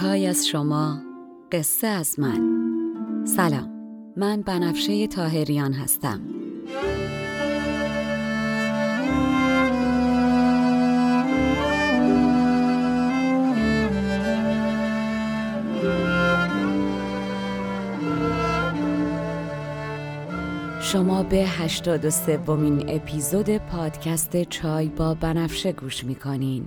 چای از شما قصه از من. سلام من بنفشه تاهریان هستم. شما به 83 سومین اپیزود پادکست چای با بنفشه گوش می‌کنین.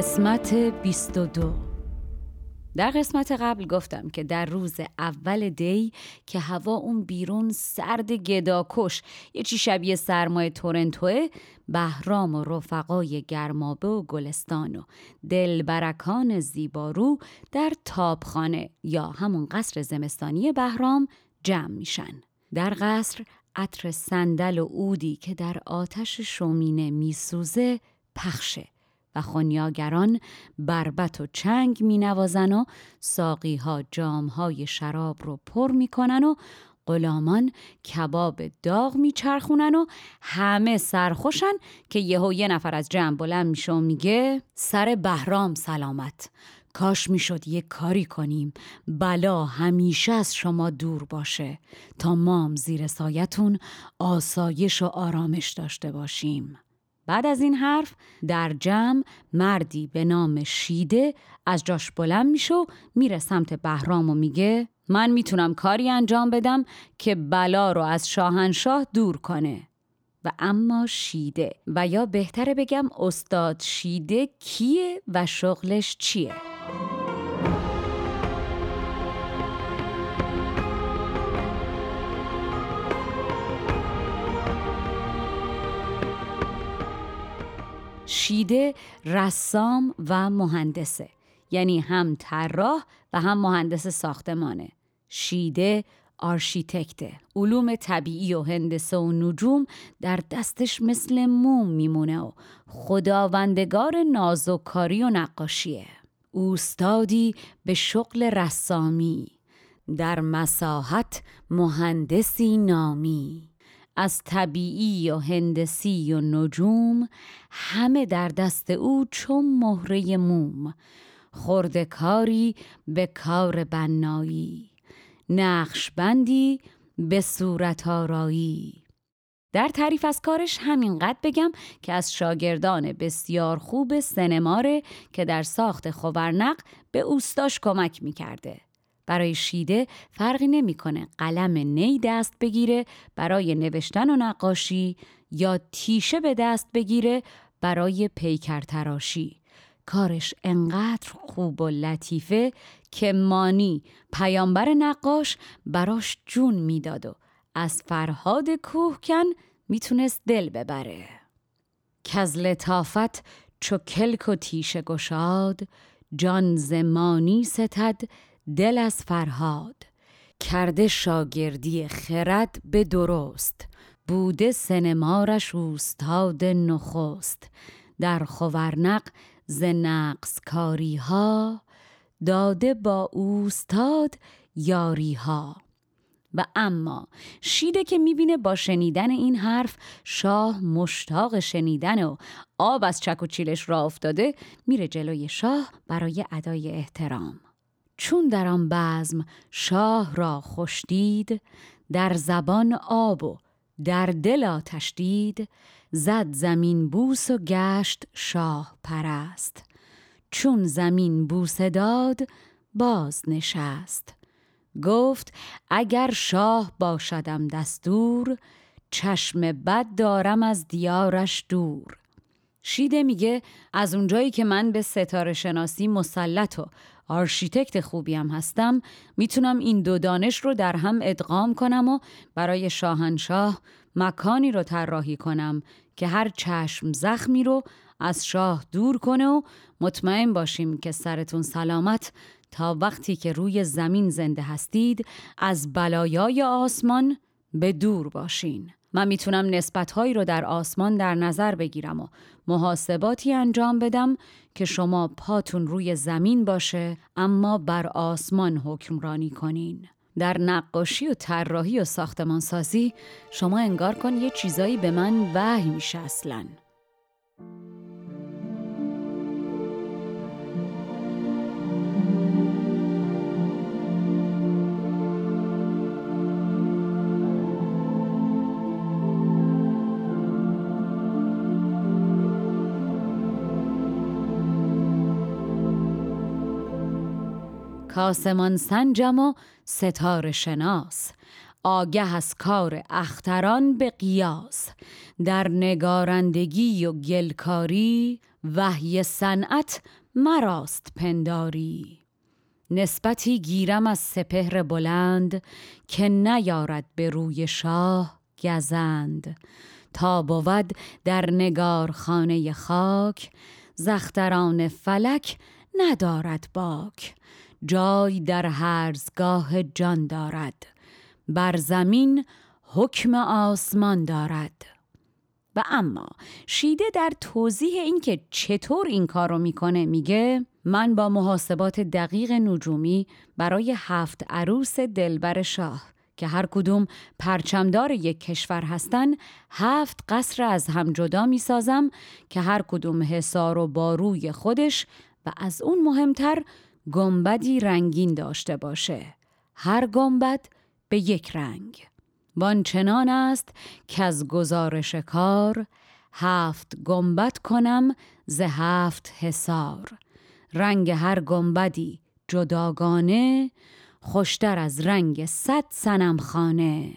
قسمت 22 در قسمت قبل گفتم که در روز اول دی که هوا اون بیرون سرد گداکش یه چی شبیه سرمای تورنتوه بهرام و رفقای گرمابه و گلستان و دلبرکان زیبارو در تابخانه یا همون قصر زمستانی بهرام جمع میشن. در قصر عطر صندل و اودی که در آتش شومینه میسوزه پخشه. و خونیاگران بربت و چنگ می نوازن و ساقی ها جام های شراب رو پر می کنن و غلامان کباب داغ میچرخونن و همه سرخوشن که یهو یه نفر از جمع بلند میشه و میگه سر بهرام سلامت کاش می‌شد یه کاری کنیم بلا همیشه از شما دور باشه تا مام زیر سایتون آسایش و آرامش داشته باشیم. بعد از این حرف در جمع مردی به نام شیده از جاش بلند میشه و میره سمت بهرام و میگه من می‌تونم کاری انجام بدم که بلا رو از شاهنشاه دور کنه. و اما شیده. و یا بهتره بگم استاد شیده کیه و شغلش چیه؟ شیده رسام و مهندسه. یعنی هم طراح و هم مهندس ساختمانه. شیده آرشیتکته. علوم طبیعی و هندسه و نجوم در دستش مثل موم میمونه و خداوندگار نازوکاری و نقاشیه. اوستادی به شغل رسامی. در مساحت مهندسی نامی. از طبیعی و هندسی و نجوم همه در دست او چون مهره موم خردکاری به کار بنایی نقش بندی به صورت آرایی در تعریف از کارش همینقدر بگم که از شاگردان بسیار خوب سنماره که در ساخت خورنق به اوستاش کمک می‌کرده. برای شیده فرقی نمی‌کنه قلم نی دست بگیره برای نوشتن و نقاشی یا تیشه به دست بگیره برای پیکر تراشی. کارش انقدر خوب و لطیفه که مانی پیامبر نقاش براش جون می‌داد و از فرهاد کوهکن می‌تونست دل ببره. که از لطافت چو کلک و تیشه گشاد جان زمانی ستد دل از فرهاد. کرده شاگردی خرد به درست. بوده سنمارش اوستاد نخست. در خورنق ز نقص کاری ها داده با اوستاد یاری ها و اما شیده که می‌بینه با شنیدن این حرف شاه مشتاق شنیدن و آب از چک و چیلش را افتاده میره جلوی شاه برای ادای احترام. چون در آن بزم شاه را خوش دید در زبان آب و در دل آتش دید زد زمین بوس و گشت شاه پرست. چون زمین بوسه داد باز نشست گفت اگر شاه باشدم دستور چشم بد دارم از دیارش دور. شیده میگه از اونجایی که من به ستاره شناسی مسلط و آرشیتکت خوبیم هستم می‌تونم این دو دانش رو در هم ادغام کنم و برای شاهنشاه مکانی رو طراحی کنم که هر چشم زخمی رو از شاه دور کنه و مطمئن باشیم که سرتون سلامت تا وقتی که روی زمین زنده هستید از بلایای آسمان به دور باشین. من می‌تونم نسبتهایی رو در آسمان در نظر بگیرم و محاسباتی انجام بدم که شما پاتون روی زمین باشه اما بر آسمان حکمرانی کنین. در نقاشی و طراحی و ساختمانسازی شما انگار کن یه چیزایی به من وحی میشه اصلاً. کاسمان سنجم و ستاره شناس. آگه از کار اختران به قیاس. در نگارندگی و گلکاری وحی صنعت مراست پنداری. نسبتی گیرم از سپهر بلند که نیارد به روی شاه گزند. تا بود در نگار خانه خاک زختران فلک ندارد باک. جای در هرزگاه جان دارد. بر زمین حکم آسمان دارد. و اما شیده در توضیح اینکه چطور این کارو می‌کنه میگه من با محاسبات دقیق نجومی برای هفت عروس دلبر شاه که هر کدوم پرچمدار یک کشور هستن هفت قصر از هم جدا می سازم که هر کدوم حسار و باروی خودش و از اون مهمتر گنبدی رنگین داشته باشه. هر گنبد به یک رنگ. وان چنان است که از گزارش کار. هفت گنبد کنم ز هفت حسار رنگ هر گنبدی جداگانه خوشتر از رنگ صد سنم خانه.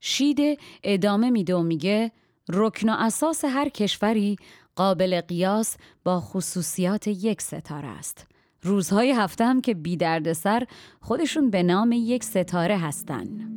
شیده ادامه میده و میگه رکن و اساس هر کشوری قابل قیاس با خصوصیات یک ستاره است. روزهای هفته هم که بی سر خودشون به نام یک ستاره هستن.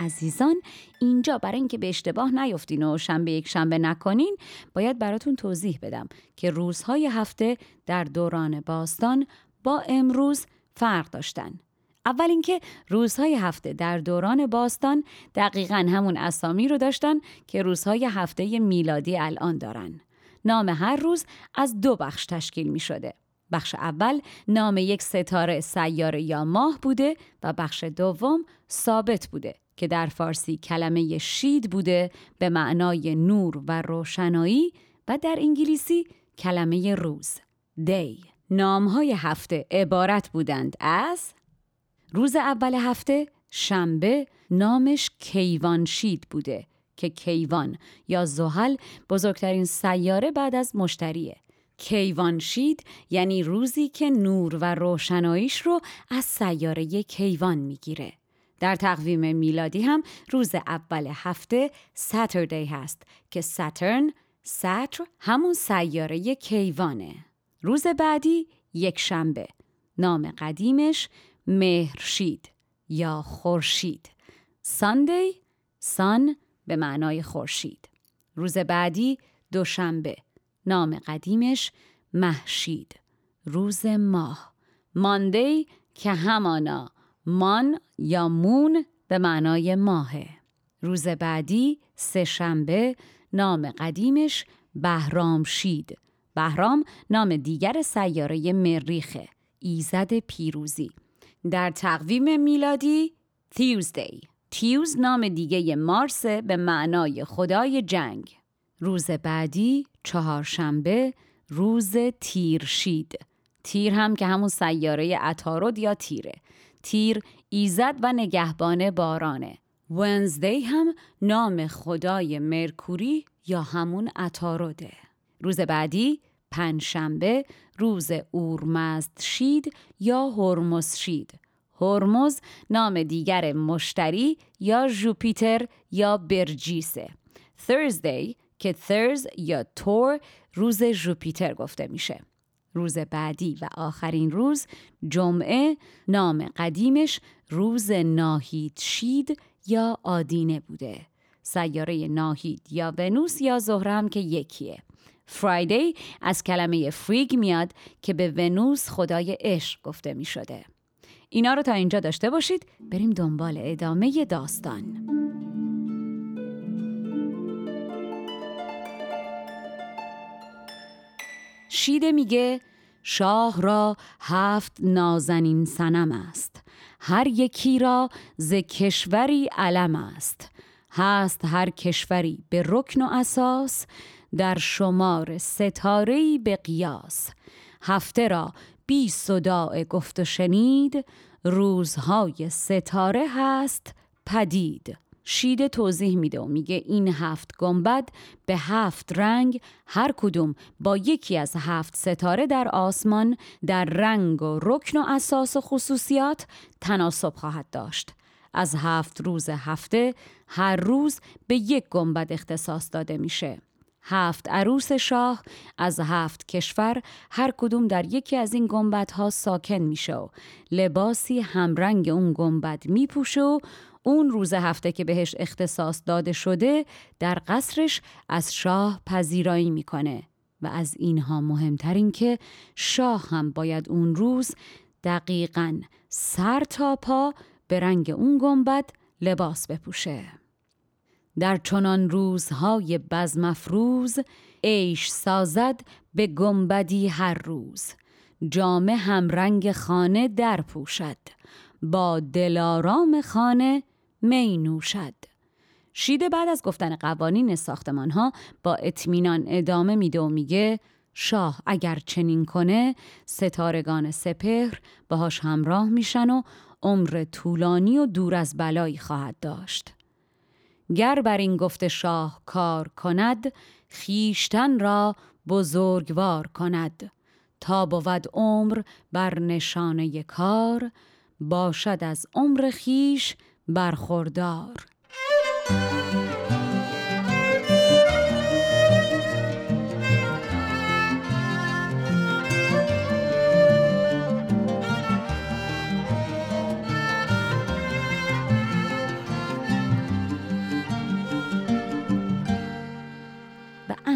عزیزان اینجا برای اینکه به اشتباه نیفتین و شنبه یک شنبه نکنین باید براتون توضیح بدم که روزهای هفته در دوران باستان با امروز فرق داشتن. اول اینکه روزهای هفته در دوران باستان دقیقا همون اسامی رو داشتن که روزهای هفته میلادی الان دارن. نام هر روز از دو بخش تشکیل می شده. بخش اول نام یک ستاره سیاره یا ماه بوده و بخش دوم ثابت بوده که در فارسی کلمه شید بوده به معنای نور و روشنایی و در انگلیسی کلمه روز دی نامهای هفته عبارت بودند از روز اول هفته شنبه نامش کیوانشید بوده که کیوان یا زحل بزرگترین سیاره بعد از مشتریه. کیوانشید یعنی روزی که نور و روشناییش رو از سیاره کیوان می‌گیره. در تقویم میلادی هم روز اول هفته ساتردی هست که ساترن ساتر همون سیاره کیوانه. روز بعدی یک شنبه. نام قدیمش مهرشید یا خورشید. ساندی سان به معنای خورشید. روز بعدی دوشنبه. نام قدیمش محشید روز ماه. ماندی که همانا. مان یا مون به معنای ماهه. روز بعدی سه شنبه نام قدیمش بهرامشید. بهرام نام دیگر سیاره مریخه. ایزد پیروزی. در تقویم میلادی تیوزدی تیوز نام دیگه مارس به معنای خدای جنگ. روز بعدی چهارشنبه روز تیرشید. تیر هم که همون سیاره عطارد یا تیره. تیر ایزد و نگهبان بارانه. ونزدی هم نام خدای مرکوری یا همون عطاروده. روز بعدی پنجشنبه روز اورمزد شید یا هرمز شید. هرمز نام دیگر مشتری یا جوپیتر یا برجیسه. Thursday که ثرز یا تور روز جوپیتر گفته میشه. روز بعدی و آخرین روز جمعه نام قدیمش روز ناهید شید یا آدینه بوده. سیاره ناهید یا ونوس یا زهرم که یکیه. فرایدی از کلمه فریگ میاد که به ونوس خدای عشق گفته می شده. اینا رو تا اینجا داشته باشید. بریم دنبال ادامه داستان. شیده میگه شاه را هفت نازنین سنم است. هر یکی را ز کشوری علم است. هست هر کشوری به رکن و اساس. در شمار ستارهی به قیاس. هفته را بی صداع گفت و شنید روزهای ستاره هست پدید. شیده توضیح میده و میگه این هفت گنبد به هفت رنگ هر کدوم با یکی از هفت ستاره در آسمان در رنگ و رکن و اساس و خصوصیات تناسب خواهد داشت. از هفت روز هفته هر روز به یک گنبد اختصاص داده میشه. هفت عروس شاه از هفت کشور هر کدوم در یکی از این گنبدها ساکن میشه و لباسی همرنگ اون گنبد میپوشه و اون روز هفته که بهش اختصاص داده شده در قصرش از شاه پذیرایی می‌کنه و از اینها مهمتر این که شاه هم باید اون روز دقیقا سر تا پا به رنگ اون گنبد لباس بپوشه. در چنان روزهای بزمفروز عیش سازد به گنبدی هر روز. جامه هم رنگ خانه در پوشد با دلارام خانه می نوشد. شیده بعد از گفتن قوانین ساختمان ها با اطمینان ادامه میده و میگه شاه اگر چنین کنه ستارگان سپهر باهاش همراه میشن و عمر طولانی و دور از بلایی خواهد داشت. گر بر این گفته شاه کار کند خیشتن را بزرگوار کند. تا بود عمر بر نشانه کار باشد از عمر خیش برخوردار.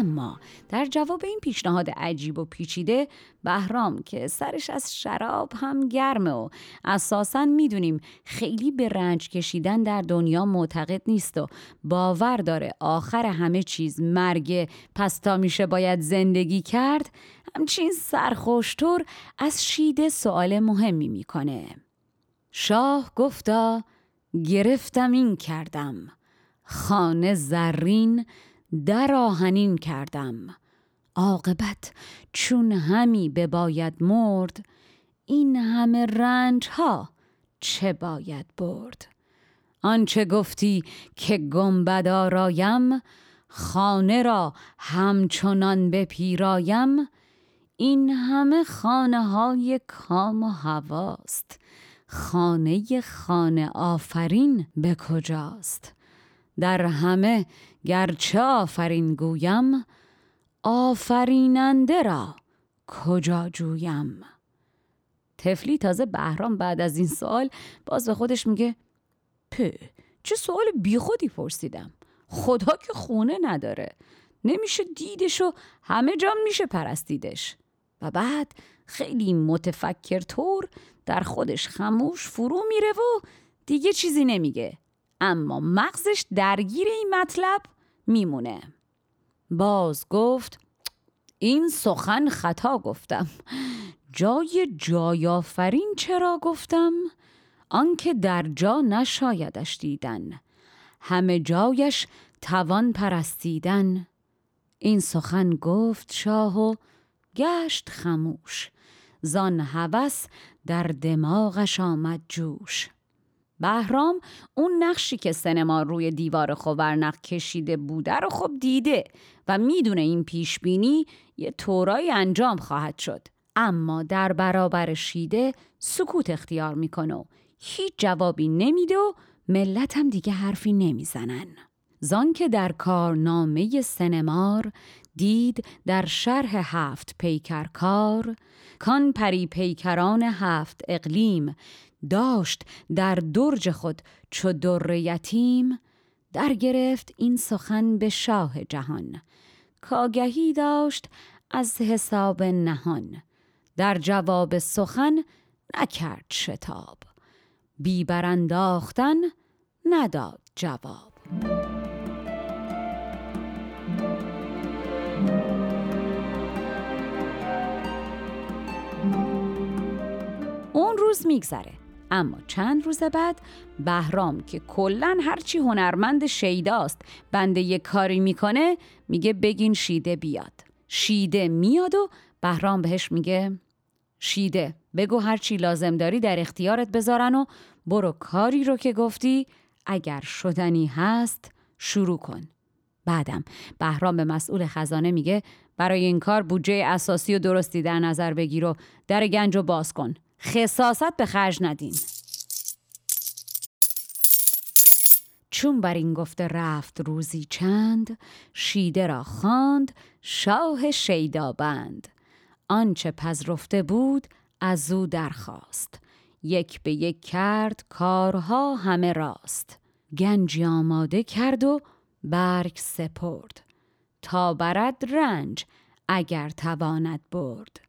اما در جواب این پیشنهاد عجیب و پیچیده بهرام که سرش از شراب هم گرمه و اساسا می‌دونیم خیلی به رنج کشیدن در دنیا معتقد نیست و باور داره آخر همه چیز مرگه پس تا میشه باید زندگی کرد همچین سرخوشتور از شیده سوال مهمی می‌کنه. شاه گفتا گرفتم این کردم. خانه زرین در آهنین کردم. عاقبت چون همی بباید مرد این همه رنج ها چه باید برد؟ آنچه گفتی که گنبد آرایم خانه را همچنان بپیرایم این همه خانه های کام و هواست. خانه خانه آفرین به کجاست؟ در همه گرچه آفرین گویم آفریننده را کجا جویم؟ تفلی تازه بهرام بعد از این سوال باز به خودش میگه په چه سوال بیخودی پرسیدم. خدا که خونه نداره. نمیشه دیدش و همه جا میشه پرستیدش. و بعد خیلی متفکر طور در خودش خموش فرو میره و دیگه چیزی نمیگه. اما مغزش درگیر این مطلب میمونه. باز گفت این سخن خطا گفتم. جای جایافرین چرا گفتم؟ آنکه در جا نشایدش دیدن. همه جایش توان پرستیدن. این سخن گفت شاه و گشت خموش. زان هوس در دماغش آمد جوش. بهرام اون نقشی که سینما روی دیوار خوبرنق کشیده بوده رو خب دیده و می‌دونه این پیش بینی یه طورایی انجام خواهد شد. اما در برابر شیده سکوت اختیار می‌کنه و هیچ جوابی نمیده و ملت هم دیگه حرفی نمی‌زنن. زان که در کارنامه سنمار دید در شرح هفت پیکر کار کان پری پیکران هفت اقلیم داشت در درج خود چو در یتیم در گرفت این سخن به شاه جهان. کاگهی داشت از حساب نهان در جواب سخن نکرد شتاب. بیبرانداختن نداد جواب. اون روز میگذره. اما چند روز بعد بهرام که کلا هرچی هنرمند شیداست بنده یه کاری می‌کنه میگه بگین شیده بیاد. شیده میاد و بهرام بهش میگه شیده بگو هرچی لازم داری در اختیارت بذارن و برو کاری رو که گفتی اگر شدنی هست شروع کن. بعدم بهرام به مسئول خزانه میگه برای این کار بودجه اساسی و درستی در نظر بگیر و در گنج و باز کن. خصاصت به خرج ندین. چون بر این گفته رفت روزی چند شیده را خواند شاه شیدابند آنچه پذرفته بود از او درخواست. یک به یک کرد کارها همه راست. گنجی آماده کرد و برگ سپرد. تا برد رنج اگر تواند برد.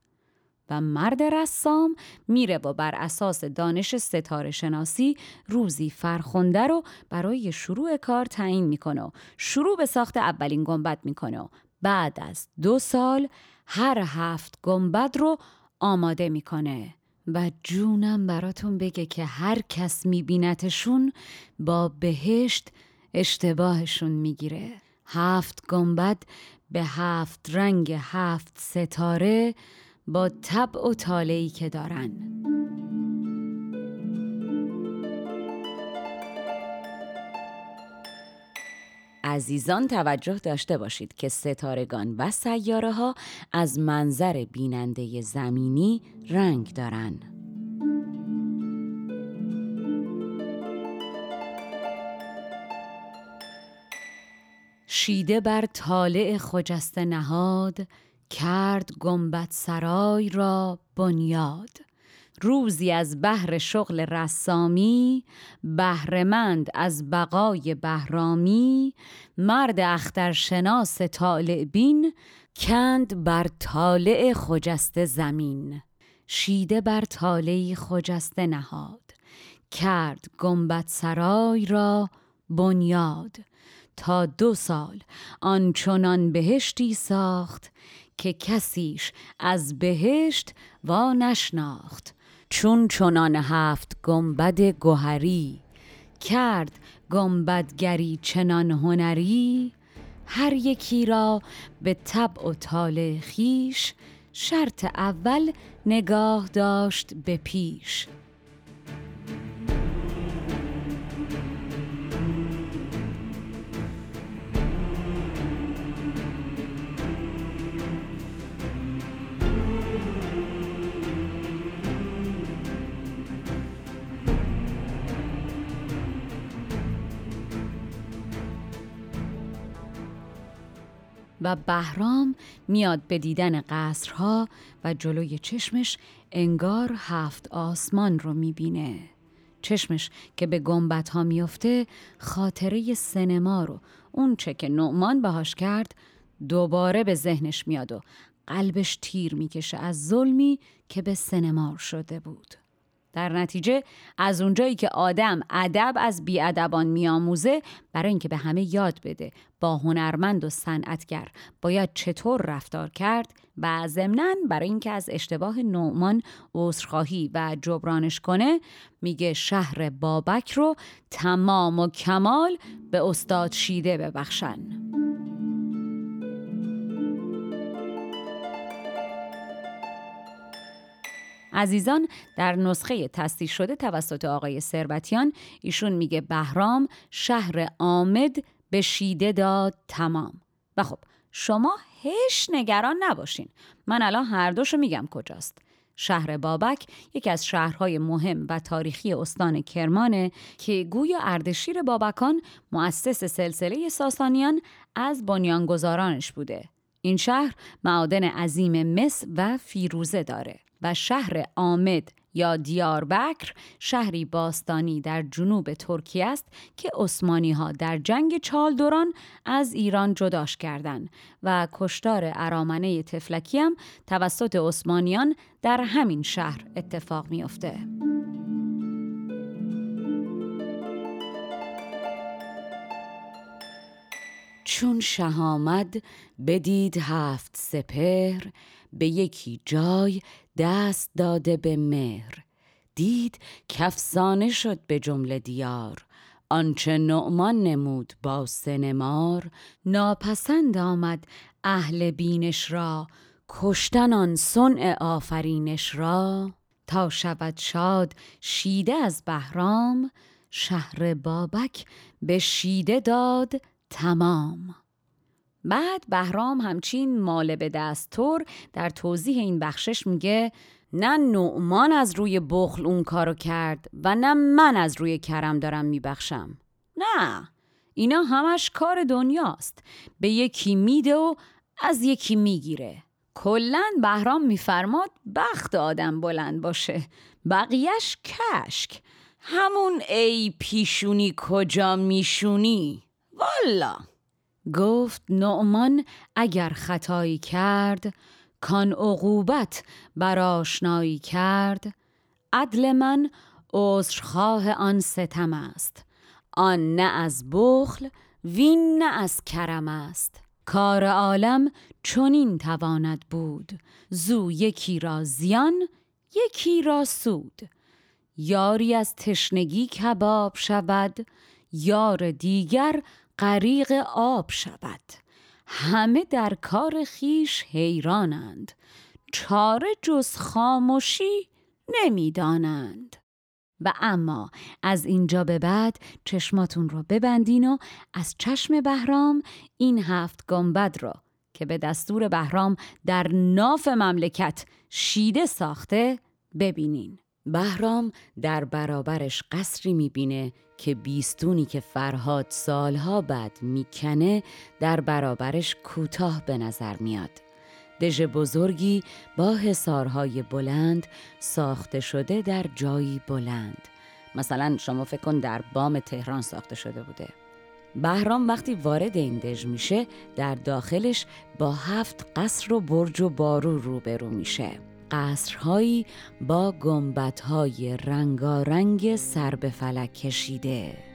و مرد رسام میره و بر اساس دانش ستاره شناسی روزی فرخنده رو برای شروع کار تعیین می‌کنه و شروع به ساخت اولین گنبد می‌کنه و بعد از دو سال هر هفت گنبد رو آماده می‌کنه. و جونم براتون بگه که هر کس میبینتشون با بهشت اشتباهشون می‌گیره. هفت گنبد به هفت رنگ هفت ستاره با طبع و تالهی که دارن عزیزان توجه داشته باشید که ستارگان و سیاره ها از منظر بیننده زمینی رنگ دارن. شیده بر طالع خجسته نهاد کرد گنبت سرای را بنیاد. روزی از بهر شغل رسامی بهرمند از بقای بهرامی مرد اخترشناس طالع بین کند بر طالع خجسته زمین. شیده بر طالعی خجسته نهاد. کرد گنبت سرای را بنیاد. تا دو سال آنچنان بهشتی ساخت که کسیش از بهشت و نشناخت چون چنان هفت گنبد گوهری کرد گنبدگری چنان هنری هر یکی را به طبع و طال خیش شرط اول نگاه داشت به پیش. و بهرام میاد به دیدن قصرها و جلوی چشمش انگار هفت آسمان رو می‌بینه. چشمش که به گنبت ها میفته خاطره سینما رو. اون چه که نعمان بهاش کرد دوباره به ذهنش میاد و قلبش تیر می‌کشه از ظلمی که به سینما شده بود. در نتیجه از اونجایی که آدم ادب از بیادبان میآموزه برای اینکه به همه یاد بده با هنرمند و صنعتگر باید چطور رفتار کرد و ضمنا برای اینکه از اشتباه نومان عذرخواهی و جبرانش کنه میگه شهر بابک رو تمام و کمال به استاد شیده ببخشن. عزیزان در نسخه تصدیح شده توسط آقای ثروتیان ایشون میگه بهرام شهر آمد به شیده داد تمام. و خب شما هیچ نگران نباشین. من الان هر دوشو میگم کجاست. شهر بابک یکی از شهرهای مهم و تاریخی استان کرمانه که گویا اردشیر بابکان مؤسس سلسله ساسانیان از بنیانگذارانش بوده. این شهر معادن عظیم مس و فیروزه داره. و شهر آمد یا دیاربکر شهری باستانی در جنوب ترکیه است که عثمانی ها در جنگ چالدوران از ایران جداش کردند و کشتار ارامنه تفلکی هم توسط عثمانیان در همین شهر اتفاق میافته. چون شهامد بدید هفت سپر به یکی جای دست داده به مهر. دید کفسانه شد به جمله دیار. آنچه نعمان نمود با سنمار. ناپسند آمد اهل بینش را. کشتن آن صنع آفرینش را. تا شود شاد شیده از بهرام. شهر بابک به شیده داد تمام. بعد بهرام همچین ماله به دستور در توضیح این بخشش میگه نه نعمان از روی بخل اون کارو کرد و نه من از روی کرم دارم میبخشم. نه اینا همش کار دنیاست. به یکی میده و از یکی می‌گیره. کلا بهرام میفرماد بخت آدم بلند باشه. بقیهش کشک. همون ای پیشونی کجا میشونی؟ والا. گفت نعمان اگر خطایی کرد کان عقوبت بر آشنایی کرد. عدل من عذرخواه آن ستم است. آن نه از بخل وین نه از کرم است. کار عالم چنین تواند بود. زو یکی را زیان یکی را سود. یاری از تشنگی کباب شود یار دیگر غریق آب شود. همه در کار خیش حیرانند. چاره جز خاموشی نمی‌دانند. و اما از اینجا به بعد چشماتون رو ببندین و از چشم بهرام این هفت گنبد رو که به دستور بهرام در ناف مملکت شیده ساخته ببینین. بهرام در برابرش قصری می‌بینه که بیستونی که فرهاد سالها بعد می‌کنه در برابرش کوتاه به نظر میاد. دژ بزرگی با حسارهای بلند ساخته شده در جایی بلند. مثلا شما فکر کن در بام تهران ساخته شده بوده. بهرام وقتی وارد این دژ میشه در داخلش با هفت قصر و برج و بارو روبرو میشه. قصرهایی با گنبدهای رنگارنگ سر به فلک کشیده.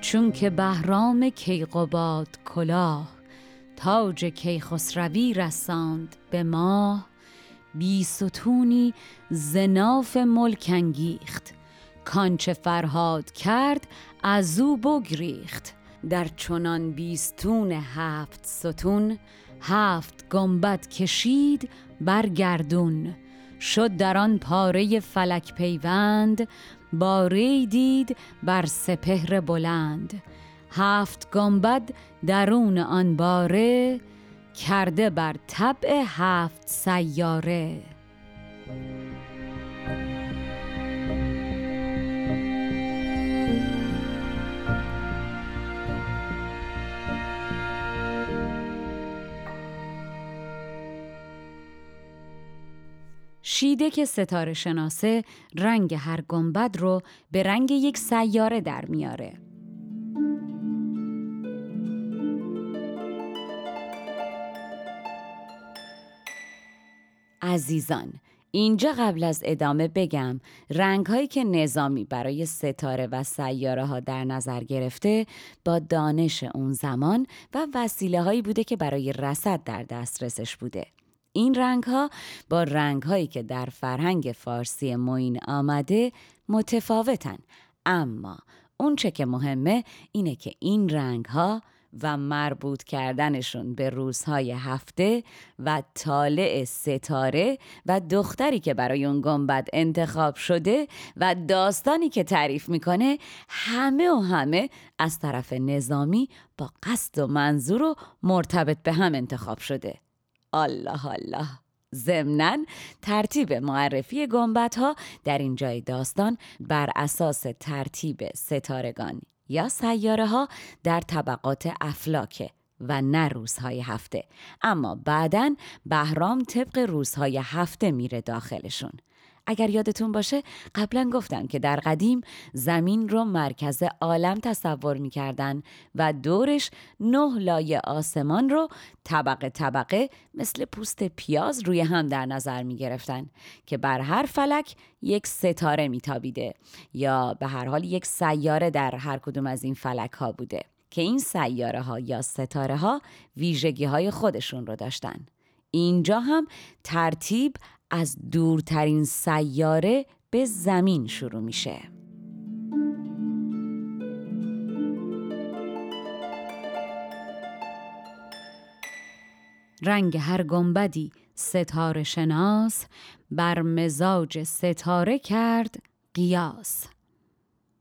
چون که بهرام کیقوباد کلاه تاج کیخسروی رساند به ماه. بی ستونی زناف ملک انگیخت. کانچه فرهاد کرد از او بگریخت. در چنان بیستون هفت ستون هفت گنبد کشید بر گردون. شد در آن پاره فلک پیوند باره دید بر سپهر بلند. هفت گنبد درون آن باره کرده بر طبع هفت سیاره. شیده که ستاره شناسه رنگ هر گنبد رو به رنگ یک سیاره در میاره. عزیزان اینجا قبل از ادامه بگم رنگ هایی که نظامی برای ستاره و سیاره ها در نظر گرفته با دانش اون زمان و وسیله هایی بوده که برای رسد در دسترسش بوده. این رنگ ها با رنگ هایی که در فرهنگ فارسی موین آمده متفاوتن. اما اون چه که مهمه اینه که این رنگ ها و مربوط کردنشون به روزهای هفته و طالع ستاره و دختری که برای اون گنبد انتخاب شده و داستانی که تعریف می‌کنه همه و همه از طرف نظامی با قصد و منظور و مرتبط به هم انتخاب شده. الله الله. ضمنا ترتیب معرفی گنبت ها در این جای داستان بر اساس ترتیب ستارگان یا سیاره ها در طبقات افلاکه و نه روزهای هفته. اما بعدا بهرام طبق روزهای هفته میره داخلشون. اگر یادتون باشه قبلا گفتم که در قدیم زمین رو مرکز عالم تصور می‌کردن و دورش نه لایه آسمان رو طبقه طبقه مثل پوست پیاز روی هم در نظر می گرفتن که بر هر فلک یک ستاره میتابیده یا به هر حال یک سیاره در هر کدوم از این فلک ها بوده که این سیاره ها یا ستاره ها ویژگی های خودشون رو داشتن. اینجا هم ترتیب از دورترین سیاره به زمین شروع میشه. رنگ هر گنبدی ستاره شناس بر مزاج ستاره کرد قیاس.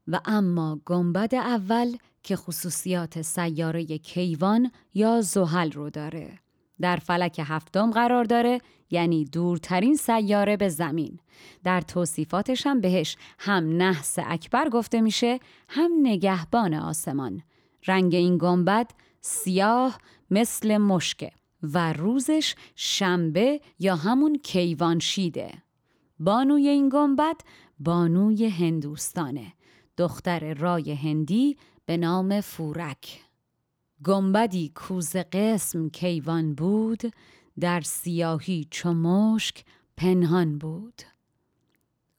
و اما گنبد اول که خصوصیات سیاره کیوان یا زحل رو داره. در فلک هفتم قرار داره یعنی دورترین سیاره به زمین. در توصیفاتش هم بهش هم نحس اکبر گفته میشه هم نگهبان آسمان. رنگ این گنبد سیاه مثل مشکه و روزش شنبه یا همون کیوان شیده بانوی این گنبد بانوی هندوستانه. دختر رای هندی به نام فورک. گنبدی کوز قسم کیوان بود در سیاهی چو مشک پنهان بود.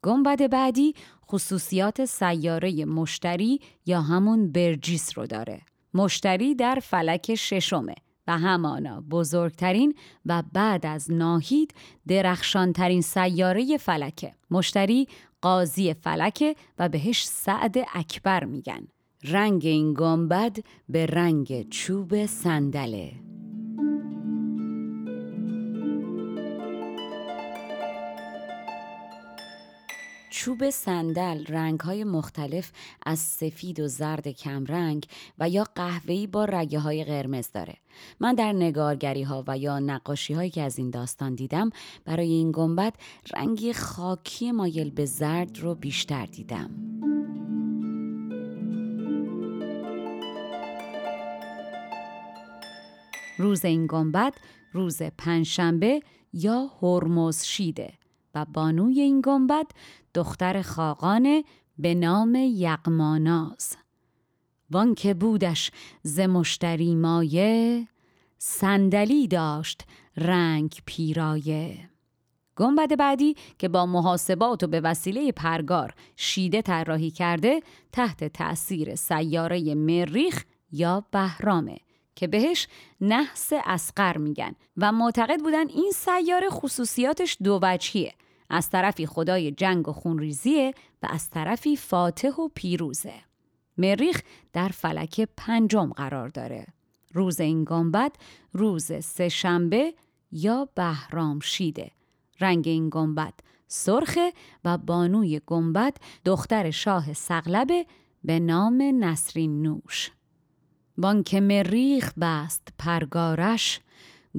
گنبد بعدی خصوصیات سیاره مشتری یا همون برجیس رو داره. مشتری در فلک ششمه و همانا بزرگترین و بعد از ناهید درخشانترین سیاره فلکه. مشتری قاضی فلکه و بهش سعد اکبر میگن. رنگ این گنبد به رنگ چوب صندله چوب صندل رنگ های مختلف از سفید و زرد کمرنگ و یا قهوه‌ای با رگه های قرمز داره. من در نگارگری ها و یا نقاشی هایی که از این داستان دیدم برای این گنبد رنگی خاکی مایل به زرد رو بیشتر دیدم. روز این گنبد روز پنجشنبه یا هرمز شیده و بانوی این گنبد دختر خاقانه به نام یقماناز وان که بودش ز مشتری مایه صندلی داشت رنگ پیرایه. گنبد بعدی که با محاسبات و به وسیله پرگار شیده طراحی کرده تحت تأثیر سیاره مریخ یا بهرامه. که بهش نحس اسقر میگن و معتقد بودن این سیاره خصوصیاتش دو وجهیه. از طرفی خدای جنگ و خونریزیه و از طرفی فاتح و پیروزه. مریخ در فلک پنجم قرار داره. روز این گنبد روز سه شنبه یا بهرام شیده. رنگ این گنبد سرخه و بانوی گنبد دختر شاه سغلبه به نام نسرین نوش. بانک مریخ بست پرگارش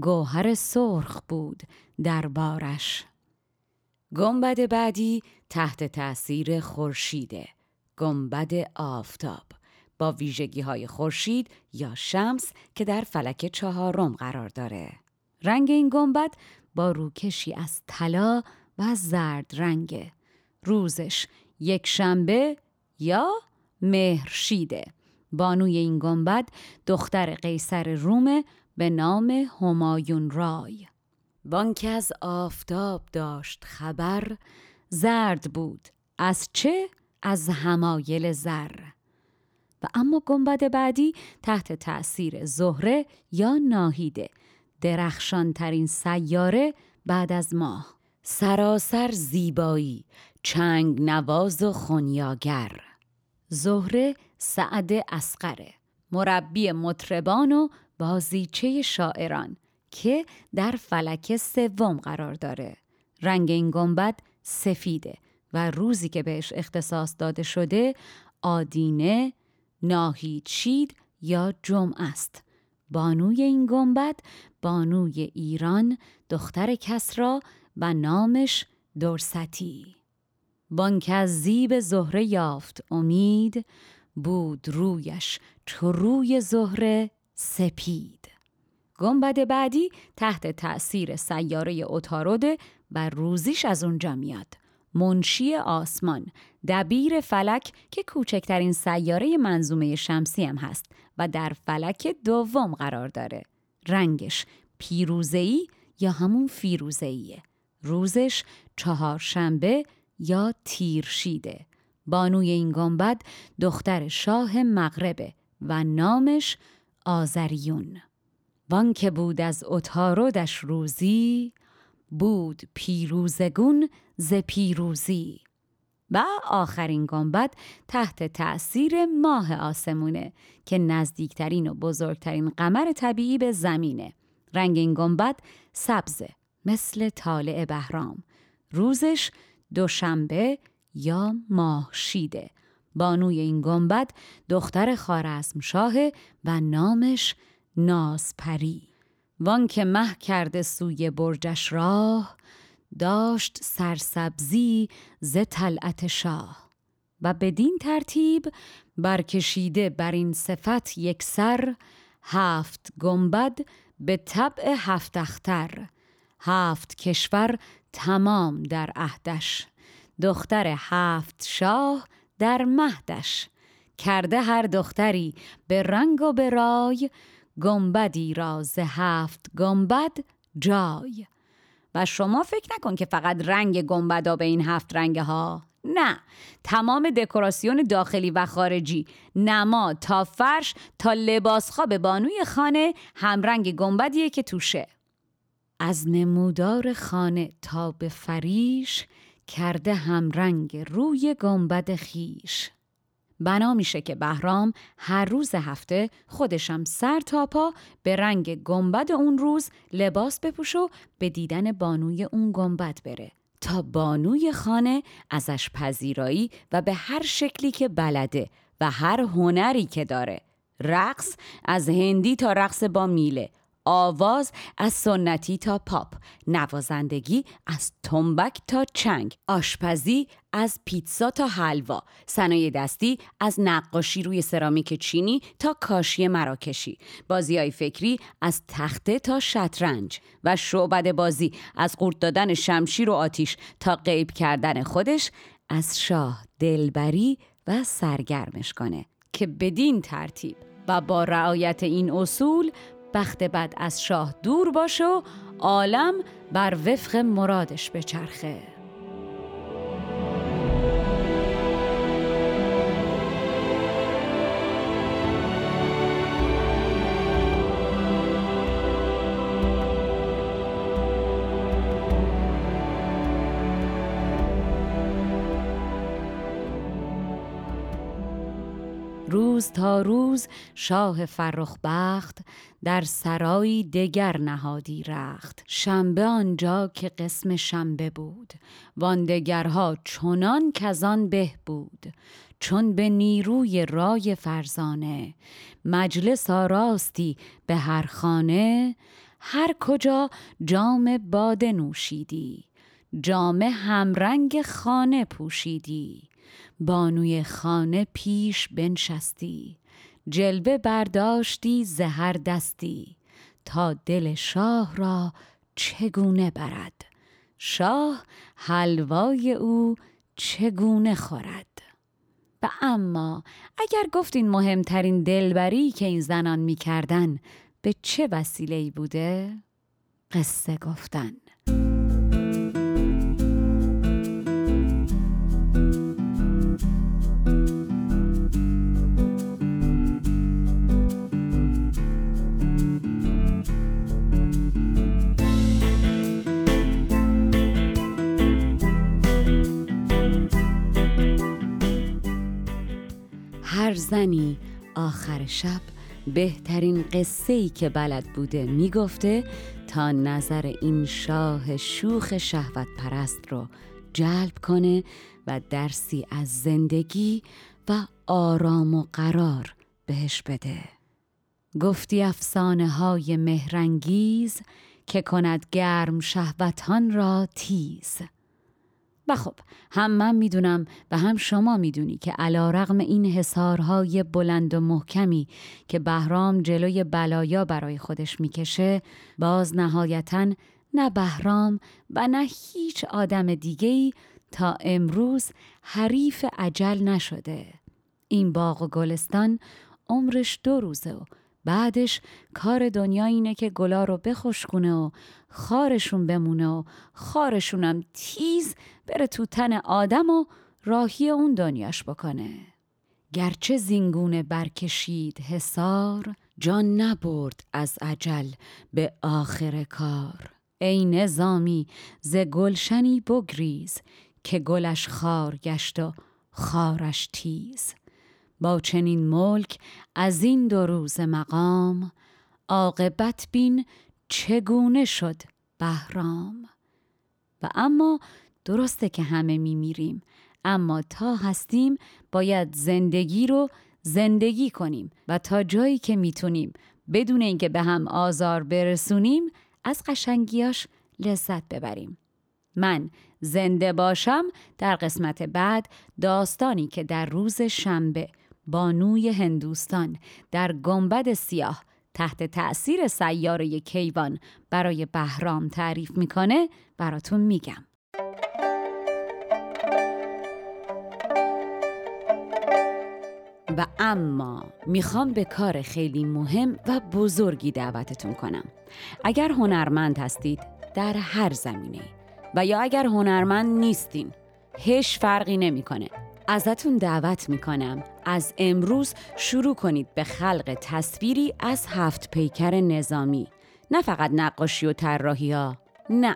گوهر سرخ بود در بارش گنبد بعدی تحت تأثیر خورشیده. گنبد آفتاب. با ویژگی های خورشید یا شمس که در فلک چهارم قرار داره. رنگ این گنبد با روکشی از طلا و زرد رنگه. روزش یک شنبه یا مهرشیده بانوی این گنبد دختر قیصر روم به نام همایون رای. بانک از آفتاب داشت خبر زرد بود. از چه؟ از همایل زر. و اما گنبد بعدی تحت تأثیر زهره یا ناهیده. درخشان ترین سیاره بعد از ماه. سراسر زیبایی چنگ نواز و خونیاگر. زهره سعد اسقره مربی مطربان و بازیچه شاعران که در فلک سوم قرار داره. رنگ این گنبد سفیده و روزی که بهش اختصاص داده شده آدینه ناهیچید یا جمع است. بانوی این گنبد بانوی ایران دختر کسرا و نامش درستی. بانک از زیب زهره یافت امید بود رویش چو روی زهره سپید. گنبد بعدی تحت تأثیر سیاره اتاروده و روزیش از اونجا میاد. منشی آسمان دبیر فلک که کوچکترین سیاره منظومه شمسی هم هست و در فلک دوم قرار داره. رنگش پیروزهی یا همون فیروزهیه روزش چهارشنبه یا تیرشیده. بانوی این گنبد دختر شاه مغربه و نامش آزریون وان که بود از اتارودش روزی بود پیروزگون ز پیروزی. و آخرین گنبد تحت تأثیر ماه آسمونه که نزدیکترین و بزرگترین قمر طبیعی به زمینه. رنگ این گنبد سبزه مثل طالع بهرام. روزش دوشنبه یا ماه شیده بانوی این گنبد دختر خارزم شاه و نامش نازپری. وان که مه کرده سوی برجش راه داشت سرسبزی ز طلعت شاه. و بدین ترتیب برکشیده بر این صفت یک سر هفت گنبد به طبع هفت اختر. هفت کشور تمام در عهدش. دختر هفت شاه در مهدش. کرده هر دختری به رنگ و به رای گنبدی را ز هفت گنبد جای. و شما فکر نکن که فقط رنگ گنبدا به این هفت رنگ ها. نه تمام دکوراسیون داخلی و خارجی نما تا فرش تا لباس خواب بانوی خانه همرنگ گنبدیه که توشه. از نمودار خانه تا به فریش کرده همرنگ روی گنبد خیش. بنا میشه که بهرام هر روز هفته خودشم سر تا پا به رنگ گنبد اون روز لباس بپوش و به دیدن بانوی اون گنبد بره تا بانوی خانه ازش پذیرایی و به هر شکلی که بلده و هر هنری که داره. رقص از هندی تا رقص با میله. آواز از سنتی تا پاپ نوازندگی از تنبک تا چنگ آشپزی از پیتزا تا حلوا صنایع دستی از نقاشی روی سرامیک چینی تا کاشی مراکشی بازی های فکری از تخته تا شطرنج و شعبد بازی از قورت دادن شمشیر و آتیش تا غیب کردن خودش از شاه دلبری و سرگرمش کنه که بدین ترتیب و با رعایت این اصول بخت بد از شاه دور باشه و عالم بر وفق مرادش بچرخه. روز تا روز شاه فرخ بخت در سرایی دگر نهادی رخت. شنبه آنجا که قسم شنبه بود وان دگرها چنان کزان به بود. چون به نیروی رای فرزانه مجلس آراستی به هر خانه هر کجا جام باده نوشیدی جام همرنگ خانه پوشیدی. بانوی خانه پیش بنشستی. جلوه برداشتی زهر دستی. تا دل شاه را چگونه برد؟ شاه حلوای او چگونه خورد؟ و اما اگر گفتین مهمترین دلبری که این زنان می‌کردن به چه وسیله بوده؟ قصه گفتن. زنی آخر شب بهترین قصه ای که بلد بوده می‌گفته تا نظر این شاه شوخ شهوت پرست رو جلب کنه و درسی از زندگی و آرام و قرار بهش بده. گفتی افسانه های مهرنگیز که کند گرم شهوتان را تیز. و خب هم من می‌دونم و هم شما می‌دونی که علا رغم این حسارهای بلند و محکمی که بهرام جلوی بلایا برای خودش می‌کشه باز نهایتا نه بهرام و نه هیچ آدم دیگهی تا امروز حریف عجل نشده. این باغ و گلستان عمرش دو روزه و بعدش کار دنیا اینه که گلا رو بخشکونه و خارشون بمونه و خارشونم تیز بره تو تن آدم و راهی اون دنیاش بکنه. گرچه زینگونه برکشید حسار جان نبرد از عجل به آخر کار. ای نظامی ز گلشنی بگریز که گلش خار گشت و خارش تیز. با چنین ملک از این دو روز مقام عاقبت بین چگونه شد بهرام؟ و اما درسته که همه میمیریم اما تا هستیم باید زندگی رو زندگی کنیم و تا جایی که می‌تونیم بدون اینکه به هم آزار برسونیم از قشنگیاش لذت ببریم. من زنده باشم در قسمت بعد داستانی که در روز شنبه بانوی هندوستان در گنبد سیاه تحت تأثیر سیاره کیوان برای بهرام تعریف می‌کنه براتون میگم. و اما می‌خوام به کار خیلی مهم و بزرگی دعوتتون کنم. اگر هنرمند هستید در هر زمینه و یا اگر هنرمند نیستین هیچ فرقی نمی‌کنه. ازتون دعوت می‌کنم. از امروز شروع کنید به خلق تصویری از هفت پیکر نظامی. نه فقط نقاشی و طراحی ها نه.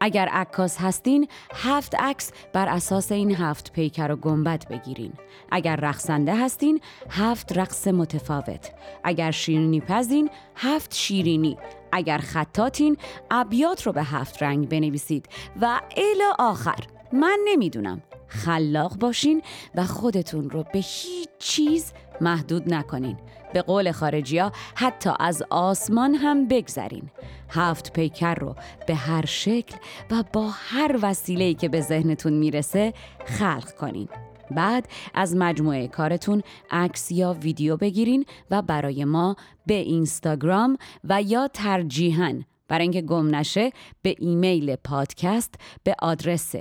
اگر عکاس هستین هفت عکس بر اساس این هفت پیکر و گنبد بگیرین. اگر رقصنده هستین هفت رقص متفاوت. اگر شیرینی پزین هفت شیرینی. اگر خطاتین ابیات رو به هفت رنگ بنویسید. و الی آخر. من نمی‌دونم. خلاق باشین و خودتون رو به هیچ چیز محدود نکنین. به قول خارجی ها حتی از آسمان هم بگذرین. هفت پیکر رو به هر شکل و با هر وسیله‌ای که به ذهنتون می‌رسه خلق کنین. بعد از مجموعه کارتون عکس یا ویدیو بگیرین و برای ما به اینستاگرام و یا ترجیحاً برای اینکه گم نشه به ایمیل پادکست به آدرس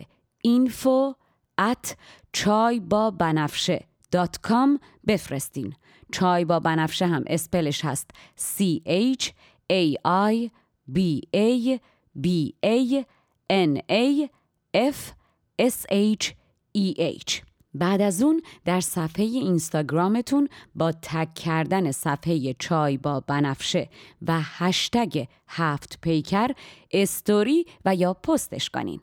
info at چای با بنفشه dot com بفرستین چای با بنفشه هم spell ش هست. C H A I B A B A N A F S H E H. بعد از اون در صفحه اینستاگرامتون با تک کردن صفحه چای با بنفشه و هشتگ هفت پیکر استوری و یا پستش کنین.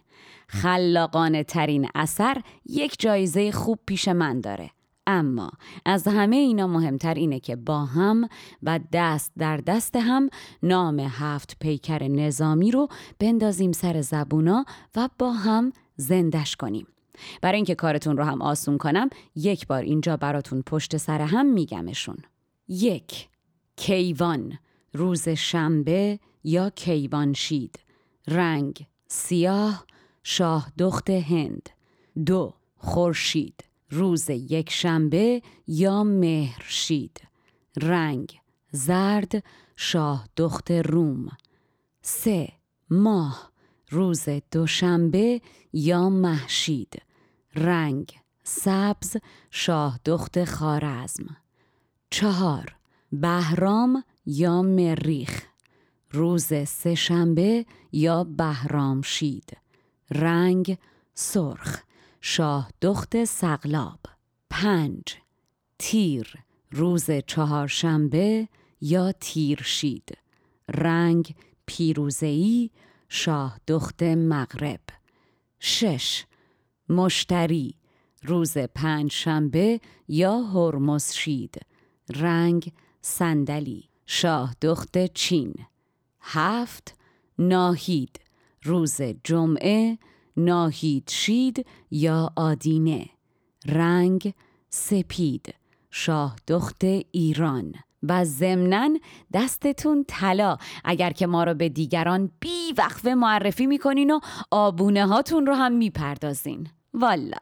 خلاقانه ترین اثر یک جایزه خوب پیش من داره. اما از همه اینا مهمتر اینه که با هم و دست در دست هم نام هفت پیکر نظامی رو بندازیم سر زبونا و با هم زندش کنیم. برای اینکه کارتون رو هم آسون کنم یک بار اینجا براتون پشت سر هم میگمشون. یک کیوان روز شنبه یا کیوان شید. رنگ سیاه شاه دخت هند. دو خورشید روز یک شنبه یا مهرشید رنگ زرد شاه دخت روم. سه ماه روز دوشنبه یا محشید. رنگ سبز شاه دخت خارزم چهار بهرام یا مریخ. روز سهشنبه یا بهرام شید. رنگ سرخ شاه دخت سقلاب. پنج تیر. روز چهارشنبه یا تیرشید رنگ پیروزهی شاه دخت مغرب. شش. مشتری. روز پنج شنبه یا هرمز شید. رنگ صندلی. شاه دخت چین. هفت. ناهید. روز جمعه ناهید شید یا آدینه. رنگ سپید. شاه دخت ایران. و ضمنا دستتون طلا. اگر که ما رو به دیگران بی وقفه معرفی می‌کنین و آبونه هاتون رو هم می‌پردازین. والا.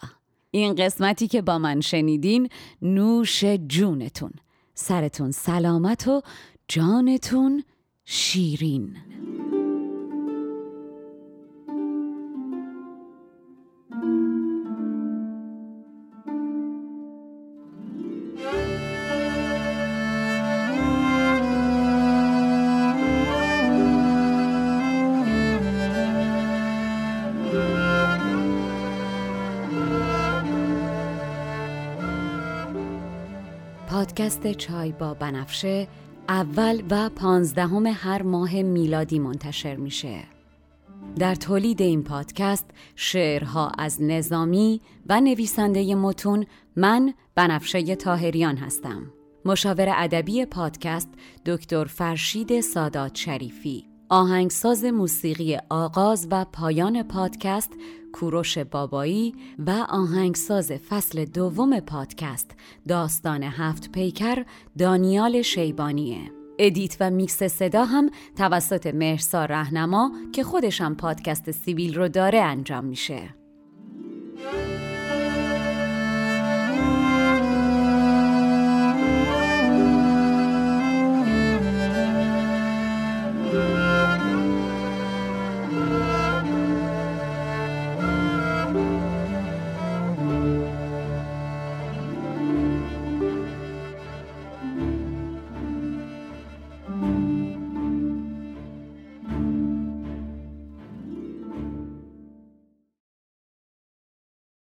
این قسمتی که با من شنیدین نوش جونتون. سرتون سلامت و جانتون شیرین. پادکست چای با بنفشه اول و پانزدهم هر ماه میلادی منتشر میشه. در تولید این پادکست شعرها از نظامی و نویسنده متون من بنفشه تاهریان هستم. مشاور ادبی پادکست دکتر فرشید سادات شریفی آهنگساز موسیقی آغاز و پایان پادکست کوروش بابایی و آهنگساز فصل دوم پادکست داستان هفت پیکر دانیال شیبانیه. edit و میکس صدا هم توسط مهرسا رهنما که خودشم پادکست سیبیل رو داره انجام میشه.